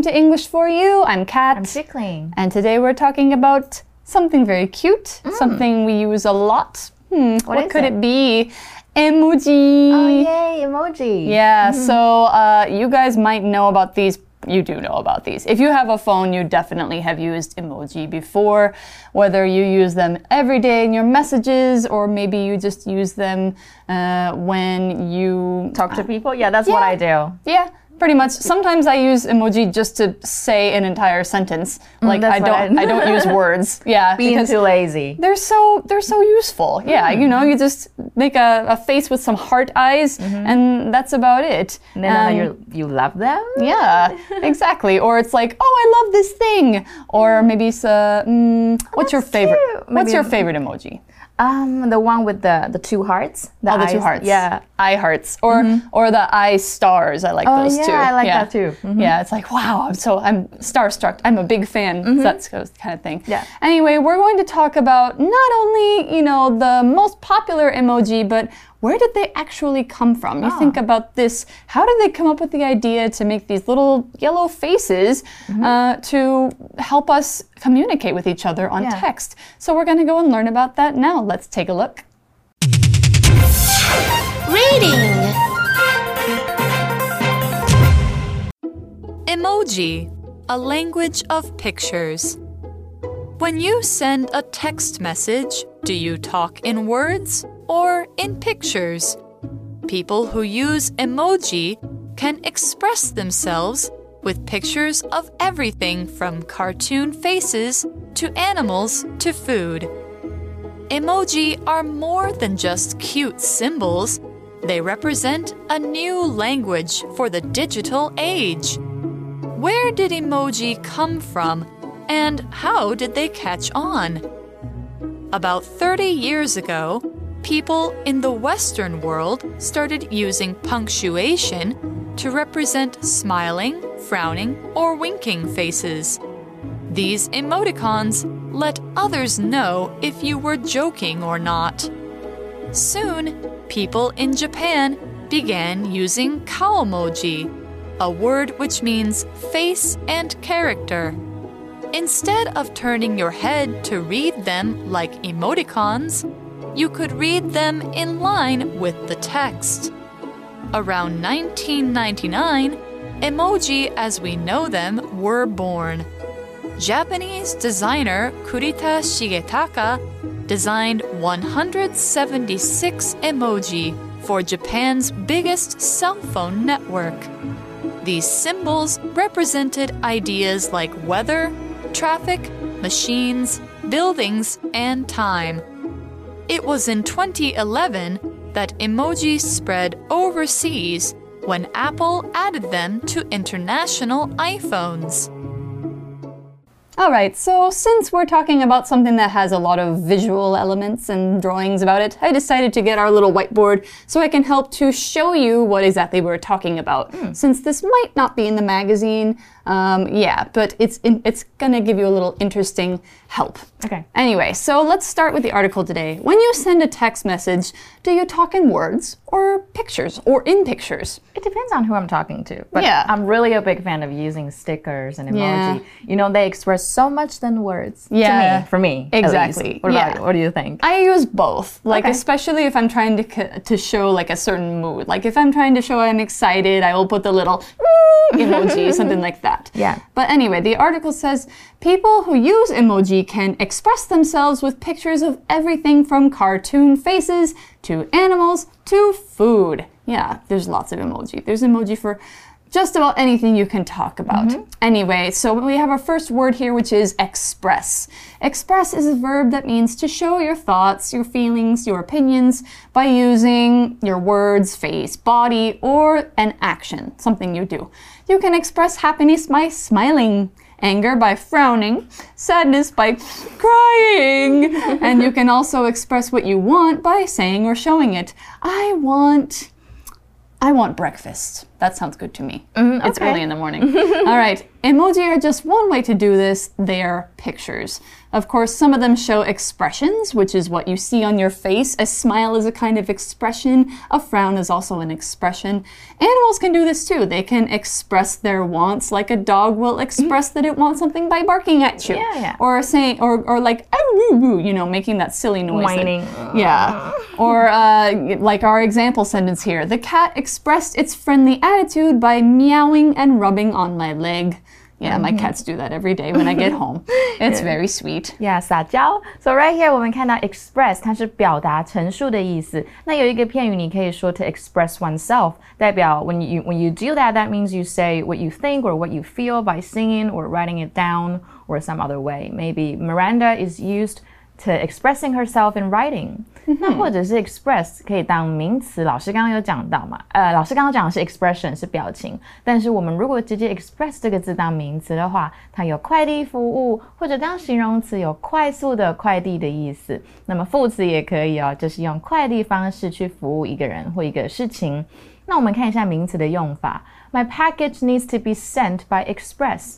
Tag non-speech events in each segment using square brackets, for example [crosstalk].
Welcome to English for You. I'm Kat. I'm Chickling. And today we're talking about something very cute, something we use a lot. Hmm, what, Mm. could it? it be? Emoji. Oh, yay, emoji. Yeah, so uh, you guys might know about these. You do know about these. If you have a phone, you definitely have used emoji before, whether you use them every day in your messages or maybe you just use them uh, when you Talk to people? Yeah, that's what I do. yeah, pretty much. Sometimes I use emoji just to say an entire sentence. Like Mm, I don't I- I, don't use [laughs] words. Yeah, Being too lazy. they're so they're so useful. Yeah, you know, you just make a, a face with some heart eyes and that's about it. And then Um, you you love them? yeah, [laughs] exactly. Or it's like, oh, I love this thing. Or maybe it's uh, mm, what's your favorite? cute. What's Maybe- your favorite emoji? Um, the one with the the two hearts. The Oh, the two hearts. Yeah. eye hearts, or or the eye stars. I like Oh, those yeah, too. I like that too. Mm-hmm. Yeah, it's like wow. I'm so I'm starstruck. I'm a big fan. That's those kind of thing. Mm-hmm. Yeah. Anyway, we're going to talk about not only you know the most popular emoji, but where did they actually come from? You Ah. think about this. How did they come up with the idea to make these little yellow faces Mm-hmm. uh, to help us communicate with each other on Yeah. text? So we're going to go and learn about that now. Let's take a look. Reading. Emoji, a language of pictures. When you send a text message, do you talk in words or in pictures? People who use emoji can express themselves with pictures of everything from cartoon faces to animals to food. Emoji are more than just cute symbols, they represent a new language for the digital age. Where did emoji come from and how did they catch on? About 30 years ago, people in the Western world started using punctuation to represent smiling, frowning, or winking faces. These emoticons let others know if you were joking or not. Soon, people in Japan began using kaomoji, a word which means face and character. Instead of turning your head to read them like emoticons, you could read them in line with the text. Around 1999, emoji as we know them were born. Japanese designer Kurita Shigetaka designed 176 emoji for Japan's biggest cell phone network. These symbols represented ideas like weather, traffic, machines, buildings, and time. It was in 2011 that emojis spread overseas when Apple added them to international iPhones. All right, so since we're talking about something that has a lot of visual elements and drawings about it, I decided to get our little whiteboard so I can help to show you what exactly we're talking about. Hmm. Since this might not be in the magazine, um, yeah, but it's in, it's gonna give you a little interesting help. Okay. Anyway, so let's start with the article today. When you send a text message, do you talk in words or pictures or in pictures? It depends on who I'm talking to. But Yeah. I'm really a big fan of using stickers and emoji. Yeah. You know, they express so much than words. To Yeah. me, for me. Exactly. What Yeah. you? What do you think? I use both, like Okay. especially if I'm trying to to show like a certain mood. Like if I'm trying to show I'm excited, I will put the little [laughs] emoji, something like that. Yeah. But anyway, the article says people who use emoji can express themselves with pictures of everything from cartoon faces to animals to food. Yeah, there's lots of emoji. There's emoji for just about anything you can talk about. Mm-hmm. Anyway, so we have our first word here, which is express. Express is a verb that means to show your thoughts, your feelings, your opinions by using your words, face, body, or an action, something you do. You can express happiness by smiling. Anger by frowning, sadness by crying, [laughs] and you can also express what you want by saying or showing it. I want I want breakfast. That sounds good to me. Mm-hmm, it's okay. early in the morning. [laughs] All right. Emoji are just one way to do this. They are pictures. Of course, some of them show expressions, which is what you see on your face. A smile is a kind of expression, a frown is also an expression. Animals can do this too. They can express their wants, like a dog will express that it wants something by barking at you. Yeah, yeah. Or saying, or, or like, "Ah, woo, woo," you know, making that silly noise. that- Whining. yeah. [laughs] Or uh, like our example sentence here the cat expressed its friendly attitude by meowing and rubbing on my leg. Yeah, my cats do that every day when I get home. [laughs] It's very sweet. Yeah，撒娇。So right here 我们看到 express，它是表达、陈述的意思。那有一个片语，你可以说 to express oneself，代表 when you when you do that, that means you say what you think or what you feel by singing or writing it down or some other way. Maybe Miranda is used to expressing herself in writing. 那或者是 express 可以当名词，老师刚刚有讲到嘛？呃，老师刚刚讲的是 expression 是表情，但是我们如果直接 express 这个字当名词的话，它有快递服务，或者当形容词有快速的快递的意思。那么副词也可以哦，就是用快递方式去服务一个人或一个事情。那我们看一下名词的用法，My package needs to be sent by express。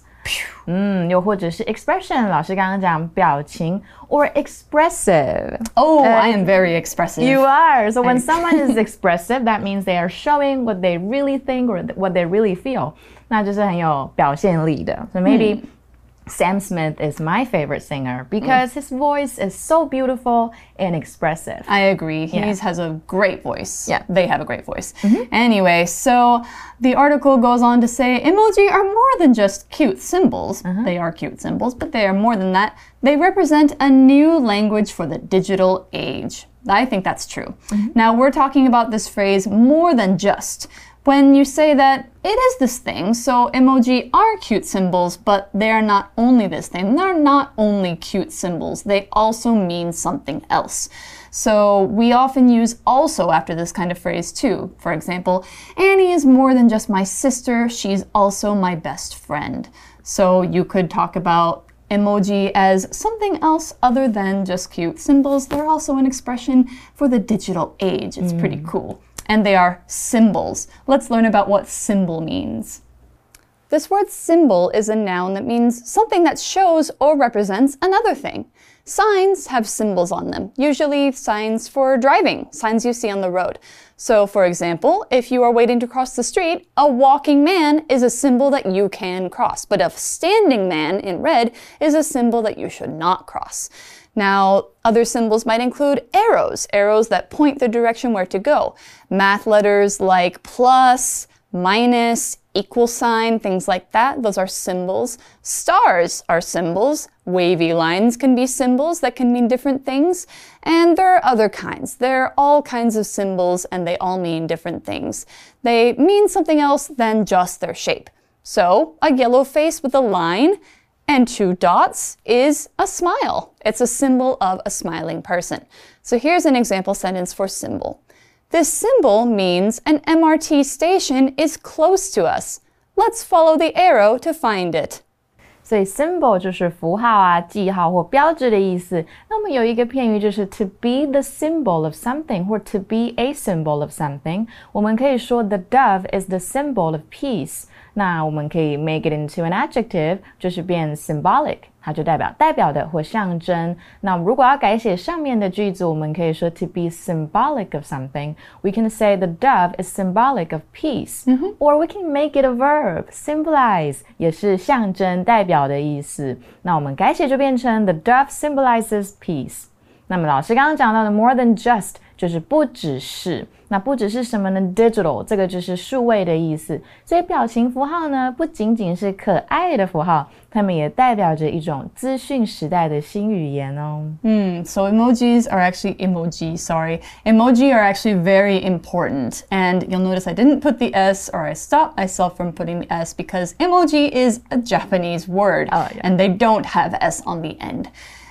嗯，又或者是 expression，老师刚刚讲表情，or expressive。 Oh, I am very expressive. You are. So when someone is [laughs] expressive, that means they are showing what they really think or what they really feel. 那就是很有表现力的。So maybe Sam Smith is my favorite singer because mm. his voice is so beautiful and expressive. I agree. He has a great voice. Yeah. They have a great voice. Mm-hmm. Anyway, so the article goes on to say emoji are more than just cute symbols. Uh-huh. They are cute symbols, but they are more than that. They represent a new language for the digital age. I think that's true. Mm-hmm. Now, we're talking about this phrase more than just. When you say that it is this thing, so emoji are cute symbols, but they are not only this thing. They're not only cute symbols, they also mean something else. So we often use also after this kind of phrase too. For example, Annie is more than just my sister, she's also my best friend. So you could talk about emoji as something else other than just cute symbols. They're also an expression for the digital age. It's pretty mm. cool. And they are symbols. Let's learn about what symbol means. This word symbol is a noun that means something that shows or represents another thing. Signs have symbols on them, usually signs for driving, signs you see on the road. So, for example, if you are waiting to cross the street, a walking man is a symbol that you can cross, but a standing man in red is a symbol that you should not cross. Now, other symbols might include arrows, arrows that point the direction where to go. Math letters like plus, minus, equal sign, things like that. Those are symbols. Stars are symbols. Wavy lines can be symbols that can mean different things. And there are other kinds. There are all kinds of symbols and they all mean different things. They mean something else than just their shape. So, a yellow face with a line and two dots is a smile. It's a symbol of a smiling person. So here's an example sentence for symbol. This symbol means an MRT station is close to us. Let's follow the arrow to find it. 所以 symbol 就是符号啊、记号或标志的意思。那我们有一个片语就是 to be the symbol of something 或 to be a symbol of something。我们可以说 the dove is the symbol of peace。 那我们可以 make it into an adjective，就是变 symbolic，它就代表代表的或象征。那如果要改写上面的句子，我们可以说 to be symbolic of something。We can say the dove is symbolic of peace，、or we can make it a verb symbolize，也是象征代表的意思。那我们改写就变成 the dove symbolizes peace。那么老师刚刚讲到的 more than just 就是不只是，那不只是什么呢？digital 这个就是数位的意思。所以表情符号呢，不仅仅是可爱的符号，它们也代表着一种资讯时代的新语言哦。 Hmm, so emojis are actually emoji, sorry. Emoji are actually very important. And you'll notice I didn't put the S or I stopped myself from putting the S because emoji is a Japanese word Oh, yeah. and they don't have S on the end.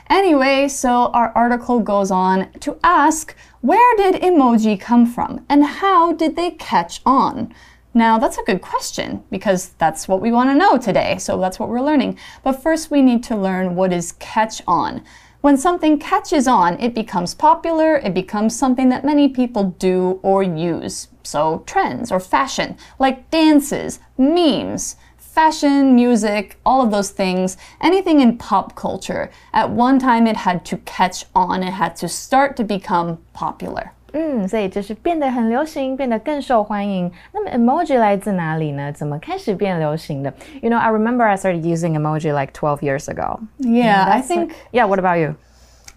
Anyway, so our article goes on to ask where did emoji come from and how did they catch on? Now, that's a good question because that's what we want to know today. So that's what we're learning. But first, we need to learn what is catch on. When something catches on, it becomes popular, it becomes something that many people do or use. So, trends or fashion, like dances, memes, fashion, music, all of those things, anything in pop culture. At one time, it had to catch on, it had to start to become popular. 嗯，所以就是变得很流行，变得更受欢迎。那么 emoji 来自哪里呢？怎么开始变流行的？You know, I remember I started using emoji like 12 years ago. Yeah, I That's think like- yeah, what about you?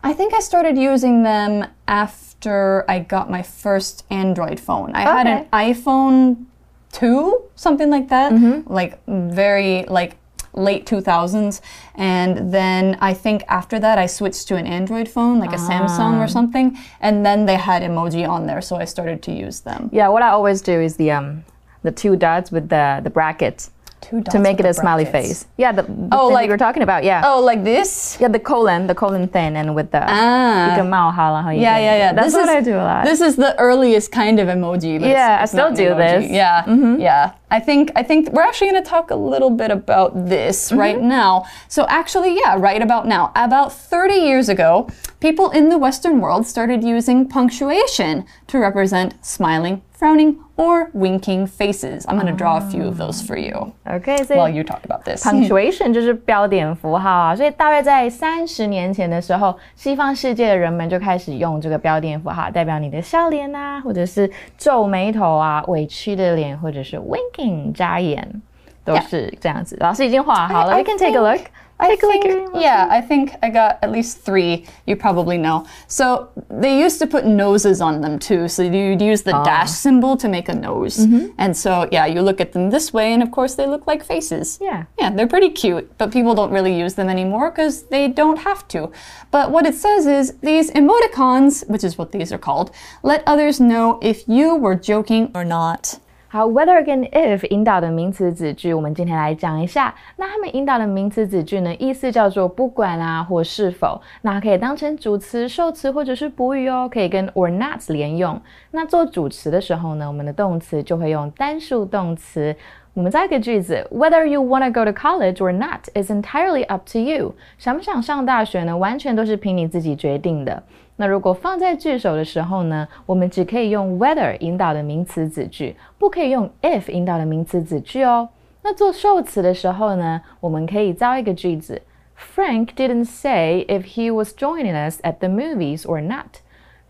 I think I started using them after I got my first Android phone. I had an iPhone 2, something like that, like very like late 2000s and then I think after that I switched to an Android phone like a Samsung or something. And then they had emoji on there so I started to use them. Yeah, what I always do is the um the two dots with the the brackets Two dots to make it a brackets. smiley face. Yeah, the, the oh, like we are talking about. Yeah. Oh, like this? Yeah, the colon, the colon thin, and with the ah. Yeah, yeah, yeah. That's this what is, I do a lot. This is the earliest kind of emoji. But yeah, it's I still do emoji. this. Yeah, mm -hmm. yeah. I think I think we're actually going to talk a little bit about this right now. So actually, yeah, right about now, about 30 years ago, people in the Western world started using punctuation to represent smiling, frowning, or winking faces. I'm going to draw a few of those for you OK，所以 while you talk about this. punctuation 就是标点符号啊，所以大约在三十年前的时候，西方世界的人们就开始用这个标点符号，代表你的笑脸啊，或者是皱眉头啊、委屈的脸，或者是 winking 眨眼，都是这样子。老师已经画好了 I we can take a look. I Take a look. think, yeah, I think I got at least three. You probably know. So they used to put noses on them too. So you'd use the dash symbol to make a nose. And so, yeah, you look at them this way, and of course, they look like faces. Yeah. Yeah, they're pretty cute, but people don't really use them anymore because they don't have to. But what it says is these emoticons, which is what these are called, let others know if you were joking or not. 好，whether 跟 if 引导的名词子句，我们今天来讲一下。那它们引导的名词子句呢，意思叫做不管啊或是否，那可以当成主词、受词或者是补语哦，可以跟 or not 连用。那做主词的时候呢，我们的动词就会用单数动词。我们造一个句子，Whether you want to go to college or not is entirely up to you。想不想上大学呢？完全都是凭你自己决定的。那如果放在句首的时候呢，我们只可以用 whether 引导的名词子句，不可以用 if 引导的名词子句哦。那做受词的时候呢，我们可以造一个句子：Frank didn't say if he was joining us at the movies or not。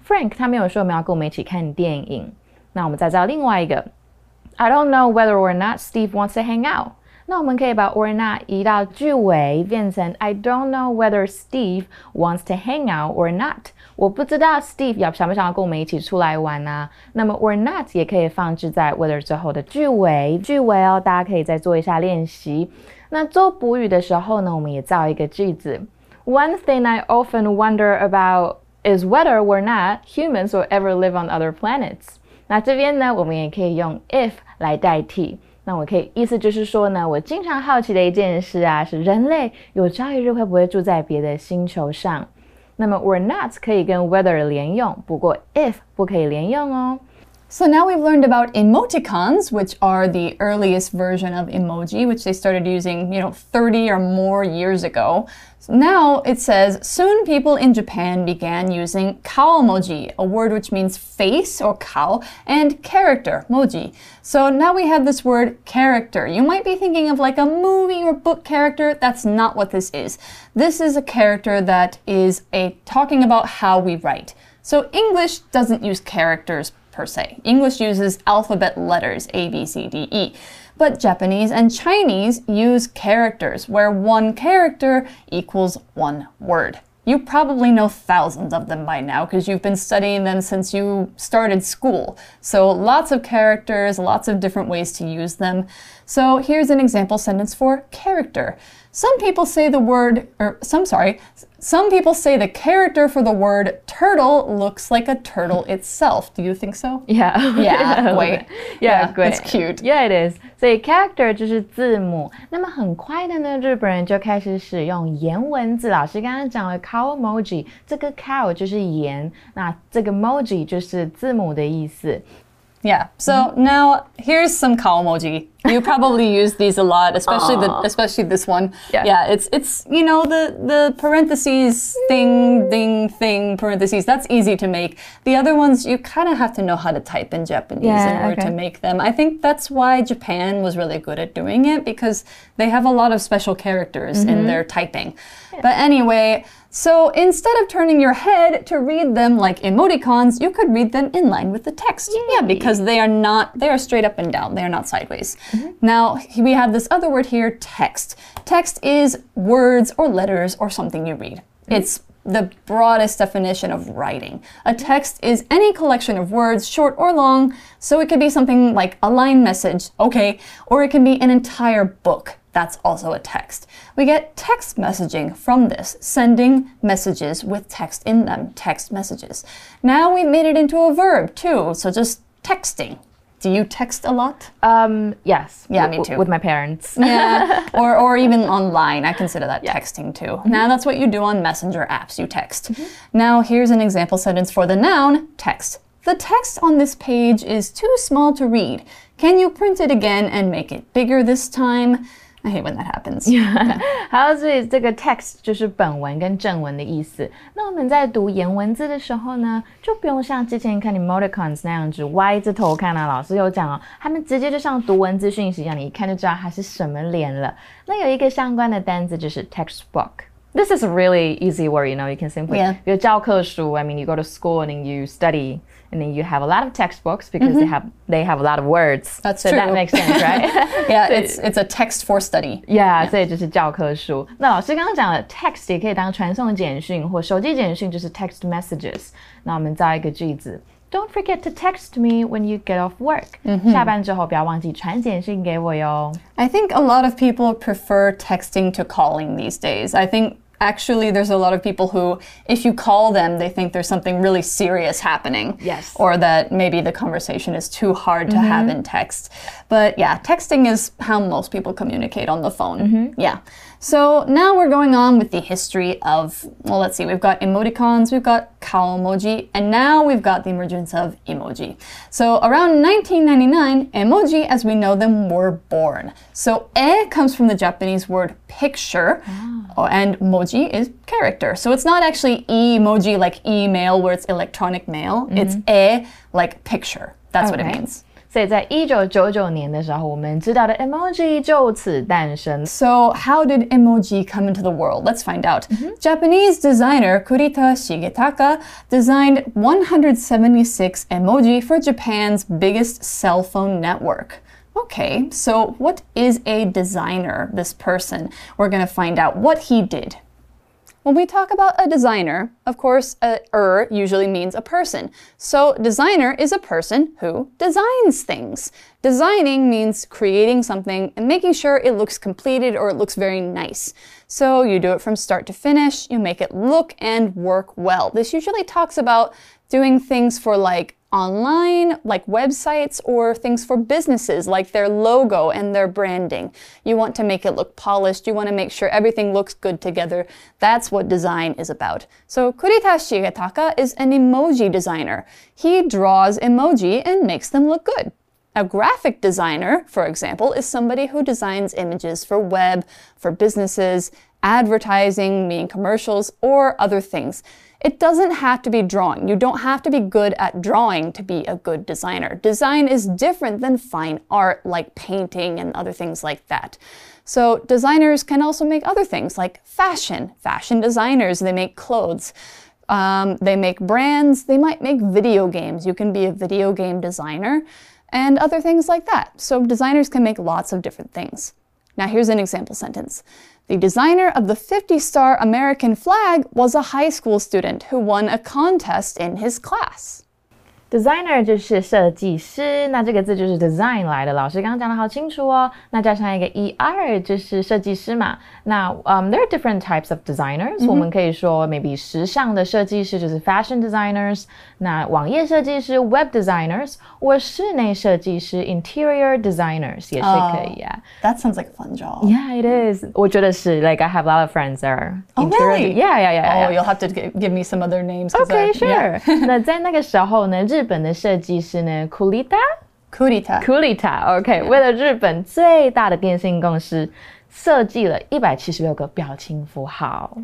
Frank 他没有说我们要跟我们一起看电影。那我们再造另外一个，I don't know whether or not Steve wants to hang out。那我们可以把 or not 移到句尾，变成 I don't know whether Steve wants to hang out or not。我不知道 Steve 要想不想要跟我们一起出来玩啊？那么 or not 也可以放置在 whether 之后的句尾，句尾哦，大家可以再做一下练习。那做补语的时候呢，我们也造一个句子。One thing I often wonder about is whether or not humans will ever live on other planets。那这边呢，我们也可以用 if 来代替。 那我可以意思就是说呢，我经常好奇的一件事啊，是人类有朝一日会不会住在别的星球上？那么，were not 可以跟 whether 连用，不过 if 不可以连用哦。So now we've learned about emoticons, which are the earliest version of emoji, which they started using, you know, 30 or more years ago. So now it says soon people in Japan began using kaomoji, a word which means face or kao, and character, moji. So now we have this word character. You might be thinking of like a movie or book character. That's not what this is. This is a character that is a talking about how we write. So English doesn't use characters per se. English uses alphabet letters A, B, C, D, E. But Japanese and Chinese use characters, where one character equals one word. You probably know thousands of them by now because you've been studying them since you started school. So lots of characters, lots of different ways to use them. So here's an example sentence for character. Some people say the word, or some, sorry, some people say the character for the word turtle looks like a turtle [laughs] itself. Do you think so? Yeah. [laughs] Yeah, great. Yeah, great. It's cute. Yeah, it is. So character 就是字母。那么很快的呢，日本人就开始使用颜文字。老师刚刚讲了 kaomoji，这个 kao 就是颜，那这个 emoji 就是字母的意思。Yeah. So now here's some kaomoji. You probably [laughs] use these a lot, especially the especially this one. Yeah. yeah. it's it's you know the the parentheses thing ding thing parentheses. That's easy to make. The other ones you kind of have to know how to type in Japanese Yeah, in order to make them. I think that's why Japan was really good at doing it because they have a lot of special characters Mm-hmm. in their typing. But anyway, so instead of turning your head to read them like emoticons, you could read them in line with the text. Yeah, because they are not, they are straight up and down, they are not sideways. Mm-hmm. Now, we have this other word here, text. Text is words or letters or something you read. Mm-hmm. It's the broadest definition of writing. A mm-hmm. text is any collection of words, short or long, so it could be something like a line message, okay, or it can be an entire book. That's also a text. We get text messaging from this, sending messages with text in them, text messages. Now we've made it into a verb too, so just texting. Do you text a lot? Um, yes. Yeah, me too. With my parents. Yeah, [laughs] or, or even online. I consider that texting too. Now, that's what you do on messenger apps, you text. Now, here's an example sentence for the noun text. The text on this page is too small to read. Can you print it again and make it bigger this time? I hate when that happens. [laughs] 好，所以这个 text 就是本文跟正文的意思。那我们在读颜文字的时候呢，就不用像之前看 emoticons 那样子歪着头看啊。老师有讲哦，他们直接就像读文字讯息一样，你一看就知道它是什么脸了。那有一个相关的单字就是 textbook。This is a really easy word, you know. You can simply, Yeah. 比如教科书 I mean, you go to school and then you study, and then you have a lot of textbooks because they have they have a lot of words. That's so That true. makes sense, right? [laughs] Yeah, [laughs] it's, it's a text for study. Yeah，所以就是教科书。那老师刚刚讲的 text 也可以当传送简讯或手机简讯，就是 text messages。那我们造一个句子：Don't forget to text me when you get off work、下班之后不要忘记传简讯给我哟。 I think a lot of people prefer texting to calling these days. I think actually there's a lot of people who, if you call them, they think there's something really serious happening. Yes. Or that maybe the conversation is too hard to have mm-hmm. in text. But yeah, texting is how most people communicate on the phone. Mm-hmm. Yeah. So now we're going on with the history of, well, let's see, we've got emoticons, we've got kaomoji, and now we've got the emergence of emoji. So around 1999, emoji as we know them were born. So e comes from the Japanese word picture, oh, and moji is character. So it's not actually emoji like email where it's electronic mail, it's mm-hmm. e like picture. That's what it means. 所以在一九九九年的时候，我们知道的 emoji 就此诞生。 So, how did emoji come into the world? Let's find out. Japanese designer Kurita Shigetaka designed 176 emoji for Japan's biggest cell phone network. Okay, so what is a designer, this person? We're going to find out what he did. When we talk about a designer, of course, a er usually means a person. So, designer is a person who designs things. Designing means creating something and making sure it looks completed or it looks very nice. So, you do it from start to finish, you make it look and work well. This usually talks about doing things for like online, like websites, or things for businesses, like their logo and their branding. You want to make it look polished, you want to make sure everything looks good together. That's what design is about. So, Kurita Shigetaka is an emoji designer. He draws emoji and makes them look good. A graphic designer, for example, is somebody who designs images for web, for businesses, advertising, meaning commercials, or other things. It doesn't have to be drawing. You don't have to be good at drawing to be a good designer. Design is different than fine art like painting and other things like that. So, designers can also make other things like fashion. Fashion designers, they make clothes. Um, they make brands. They might make video games. You can be a video game designer and other things like that. So, designers can make lots of different things. Now, here's an example sentence. The designer of the 50 star American flag was a high school student who won a contest in his class. Designer 就是设计师，那这个字就是 design 来的。老师刚刚讲的好清楚哦。那加上一个 er 就是设计师嘛。那嗯、there are different types of designers、我们可以说 maybe 时尚的设计师就是 fashion designers，那网页设计师 web designers，或室内设计师 interior designers 也是可以啊。 That sounds like a fun job. Yeah, it is. 我觉得是，like I have a lot of friends that are Oh, interior. really? Yeah, yeah, yeah. Oh, yeah. you'll have to gi- give me some other names. 'cause Okay, I- yeah. sure. [laughs] 那在那个时候呢，日 本的设计师呢，Kulita。 Kurita. Kulita，OK，、为了日本最大的电信公司设计了一百七十六个表情符号。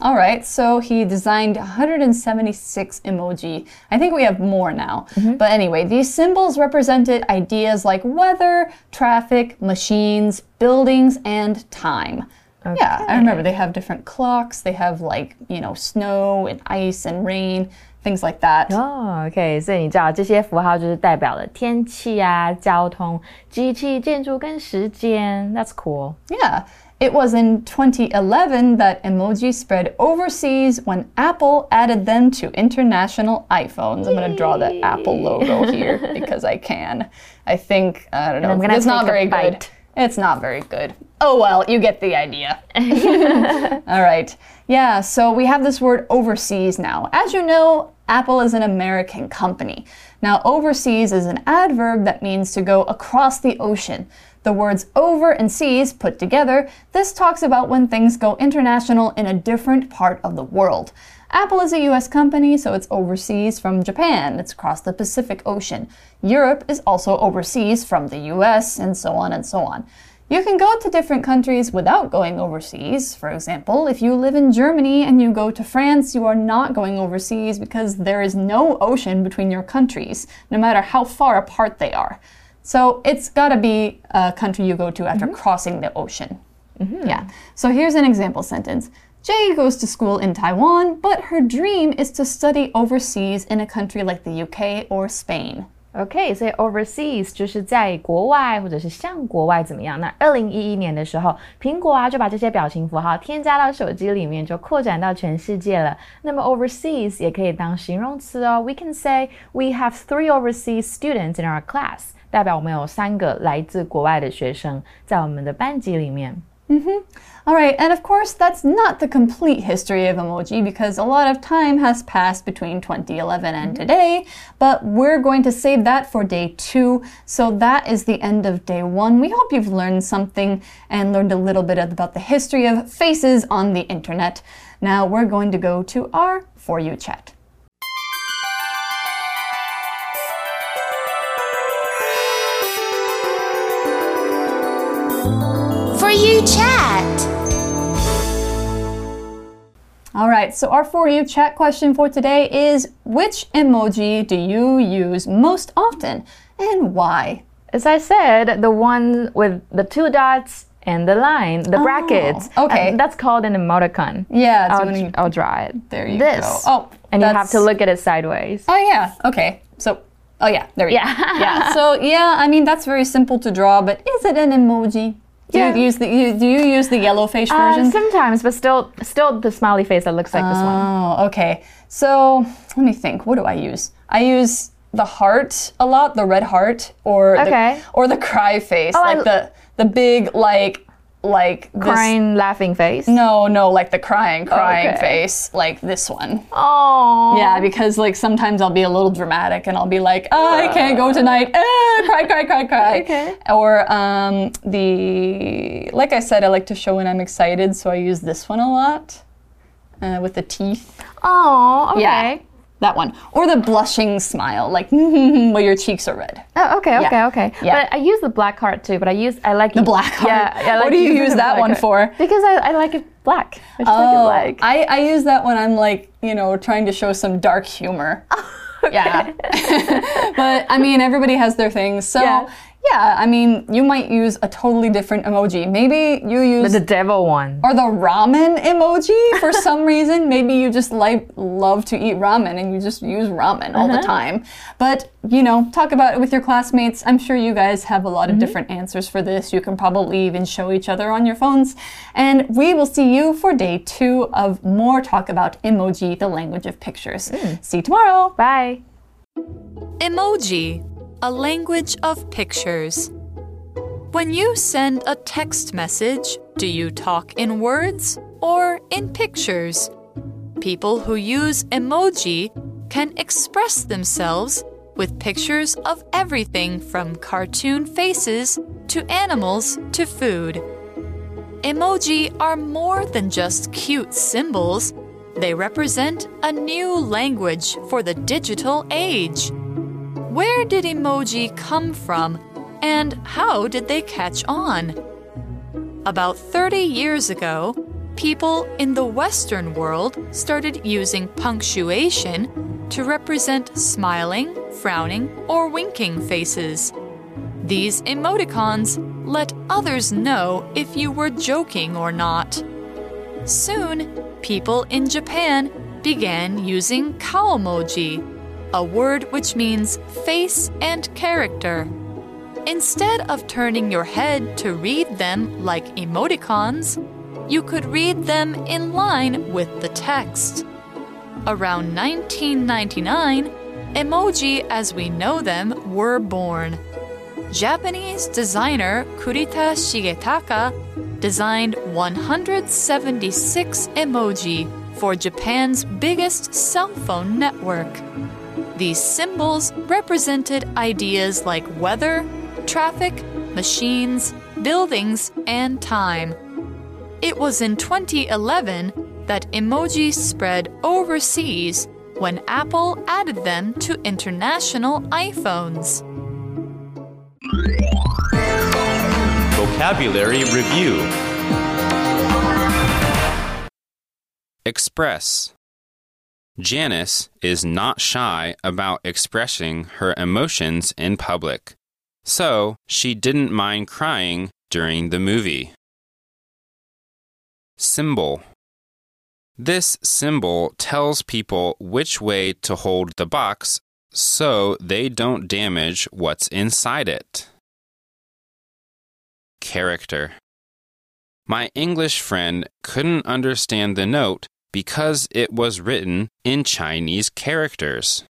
All right, so he designed 176 emoji. I think we have more now. But anyway, these symbols represented ideas like weather, traffic, machines, buildings, and time. Yeah, I remember they have different clocks. They have like, you know, snow and ice and rain, things like that. 哦，OK，所以你知道这些符号就是代表了天气啊、交通、机器、建筑跟时间。That's cool. Yeah. It was in 2011 that emoji spread overseas when Apple added them to international iPhones. I'm going to draw the Apple logo here because I can. I think, I don't know, I'm gonna it's not take a very good. bite. It's not very good. Oh well, you get the idea. [laughs] All right. Yeah, so we have this word overseas now. As you know, Apple is an American company. Now, overseas is an adverb that means to go across the ocean. The words over and seas put together, this talks about when things go international in a different part of the world. Apple is a US company, so it's overseas from Japan. It's across the Pacific Ocean. Europe is also overseas from the US, and so on and so on. You can go to different countries without going overseas. For example, if you live in Germany and you go to France, you are not going overseas because there is no ocean between your countries, no matter how far apart they are. So it's gotta be a country you go to after mm-hmm. crossing the ocean. Mm-hmm. Yeah. So here's an example sentence. Jay goes to school in Taiwan, but her dream is to study overseas in a country like the UK or Spain. OK，所以 overseas 就是在国外或者是像国外怎么样？那二零一一年的时候，苹果啊就把这些表情符号添加到手机里面，就扩展到全世界了。那么 overseas 也可以当形容词哦。We can say we have three overseas students in our class，代表我们有三个来自国外的学生在我们的班级里面。Mm-hmm. All right, and of course, that's not the complete history of emoji because a lot of time has passed between 2011 and mm-hmm. today, but we're going to save that for day two. So that is the end of day one. We hope you've learned something and learned a little bit about the history of faces on the internet. Now we're going to go to our For You chat. Right, so our For You chat question for today is which emoji do you use most often and why? As I said, the one with the two dots and the line, the brackets. okay. uh, that's called an emoticon. Yeah, I'll, you- I'll draw it. There you go. this. go. Oh, and you have to look at it sideways. Oh yeah. Okay. So, oh yeah. There we Yeah. go. yeah. So yeah, I mean that's very simple to draw, but is it an emoji? Do Yeah. you use the you, do you use the yellow face Uh, version? sometimes, but still, still the smiley face that looks like this one. oh, okay. So let me think. What do I use? I use the heart a lot, the red heart, or Okay. the, or the cry face, I like l- the the big like like this- Crying, laughing face. No, no, like the crying, crying Okay. face, like this one. Oh. Yeah, because like sometimes I'll be a little dramatic and I'll be like, oh, I can't go tonight. Ah, cry, cry, cry, cry. [laughs] Okay. Or um, the like I said, I like to show when I'm excited, so I use this one a lot uh, with the teeth. Oh. Okay. Yeah, that one. Or the blushing smile, like [laughs] where your cheeks are red. Oh, okay, okay, Yeah. okay. Yeah. But I use the black heart too. But I use I like The black heart. Yeah, I like What do you use that one heart. for? Because I, I like it black. I just Oh, like it oh, black. I, I use that when I'm like, you know, trying to show some dark humor. [laughs] Yeah. [laughs] but I mean, everybody has their things. So, Yeah. Yeah. I mean, you might use a totally different emoji. Maybe you use. the devil one. or the ramen emoji for [laughs] some reason. Maybe you just like love to eat ramen and you just use ramen all the uh-huh. time. But you know, talk about it with your classmates. I'm sure you guys have a lot of mm-hmm. different answers for this. You can probably even show each other on your phones. And we will see you for day two of more talk about emoji, the language of pictures. Hmm. See you tomorrow. Bye. Emoji, a language of pictures. When you send a text message, do you talk in words or in pictures? People who use emoji can express themselves with pictures of everything from cartoon faces to animals to food. Emoji are more than just cute symbols. They represent a new language for the digital age. Where did emoji come from and how did they catch on? About 30 years ago, people in the Western world started using punctuation to represent smiling, frowning, or winking faces. These emoticons let others know if you were joking or not. Soon, people in Japan began using kaomoji, a word which means face and character. Instead of turning your head to read them like emoticons, you could read them in line with the text. Around 1999, emoji as we know them were born. Japanese designer Kurita Shigetaka designed 176 emoji for Japan's biggest cell phone network. These symbols represented ideas like weather, traffic, machines, buildings, and time. It was in 2011 that emojis spread overseas when Apple added them to international iPhones. Vocabulary Review Express Janice is not shy about expressing her emotions in public, so she didn't mind crying during the movie. Symbol This symbol tells people which way to hold the box so they don't damage what's inside it. Character My English friend couldn't understand the note because it was written in Chinese characters.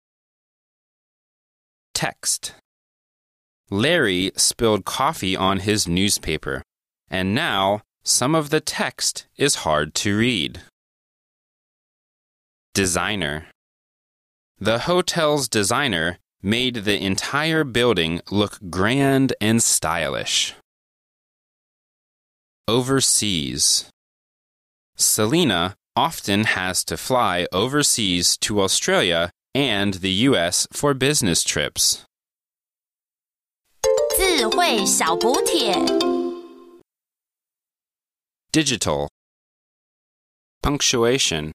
Text Larry spilled coffee on his newspaper, and now some of the text is hard to read. Designer The hotel's designer made the entire building look grand and stylish. Overseas Selena often has to fly overseas to Australia and the US for business trips. 智慧小补帖。 Digital Punctuation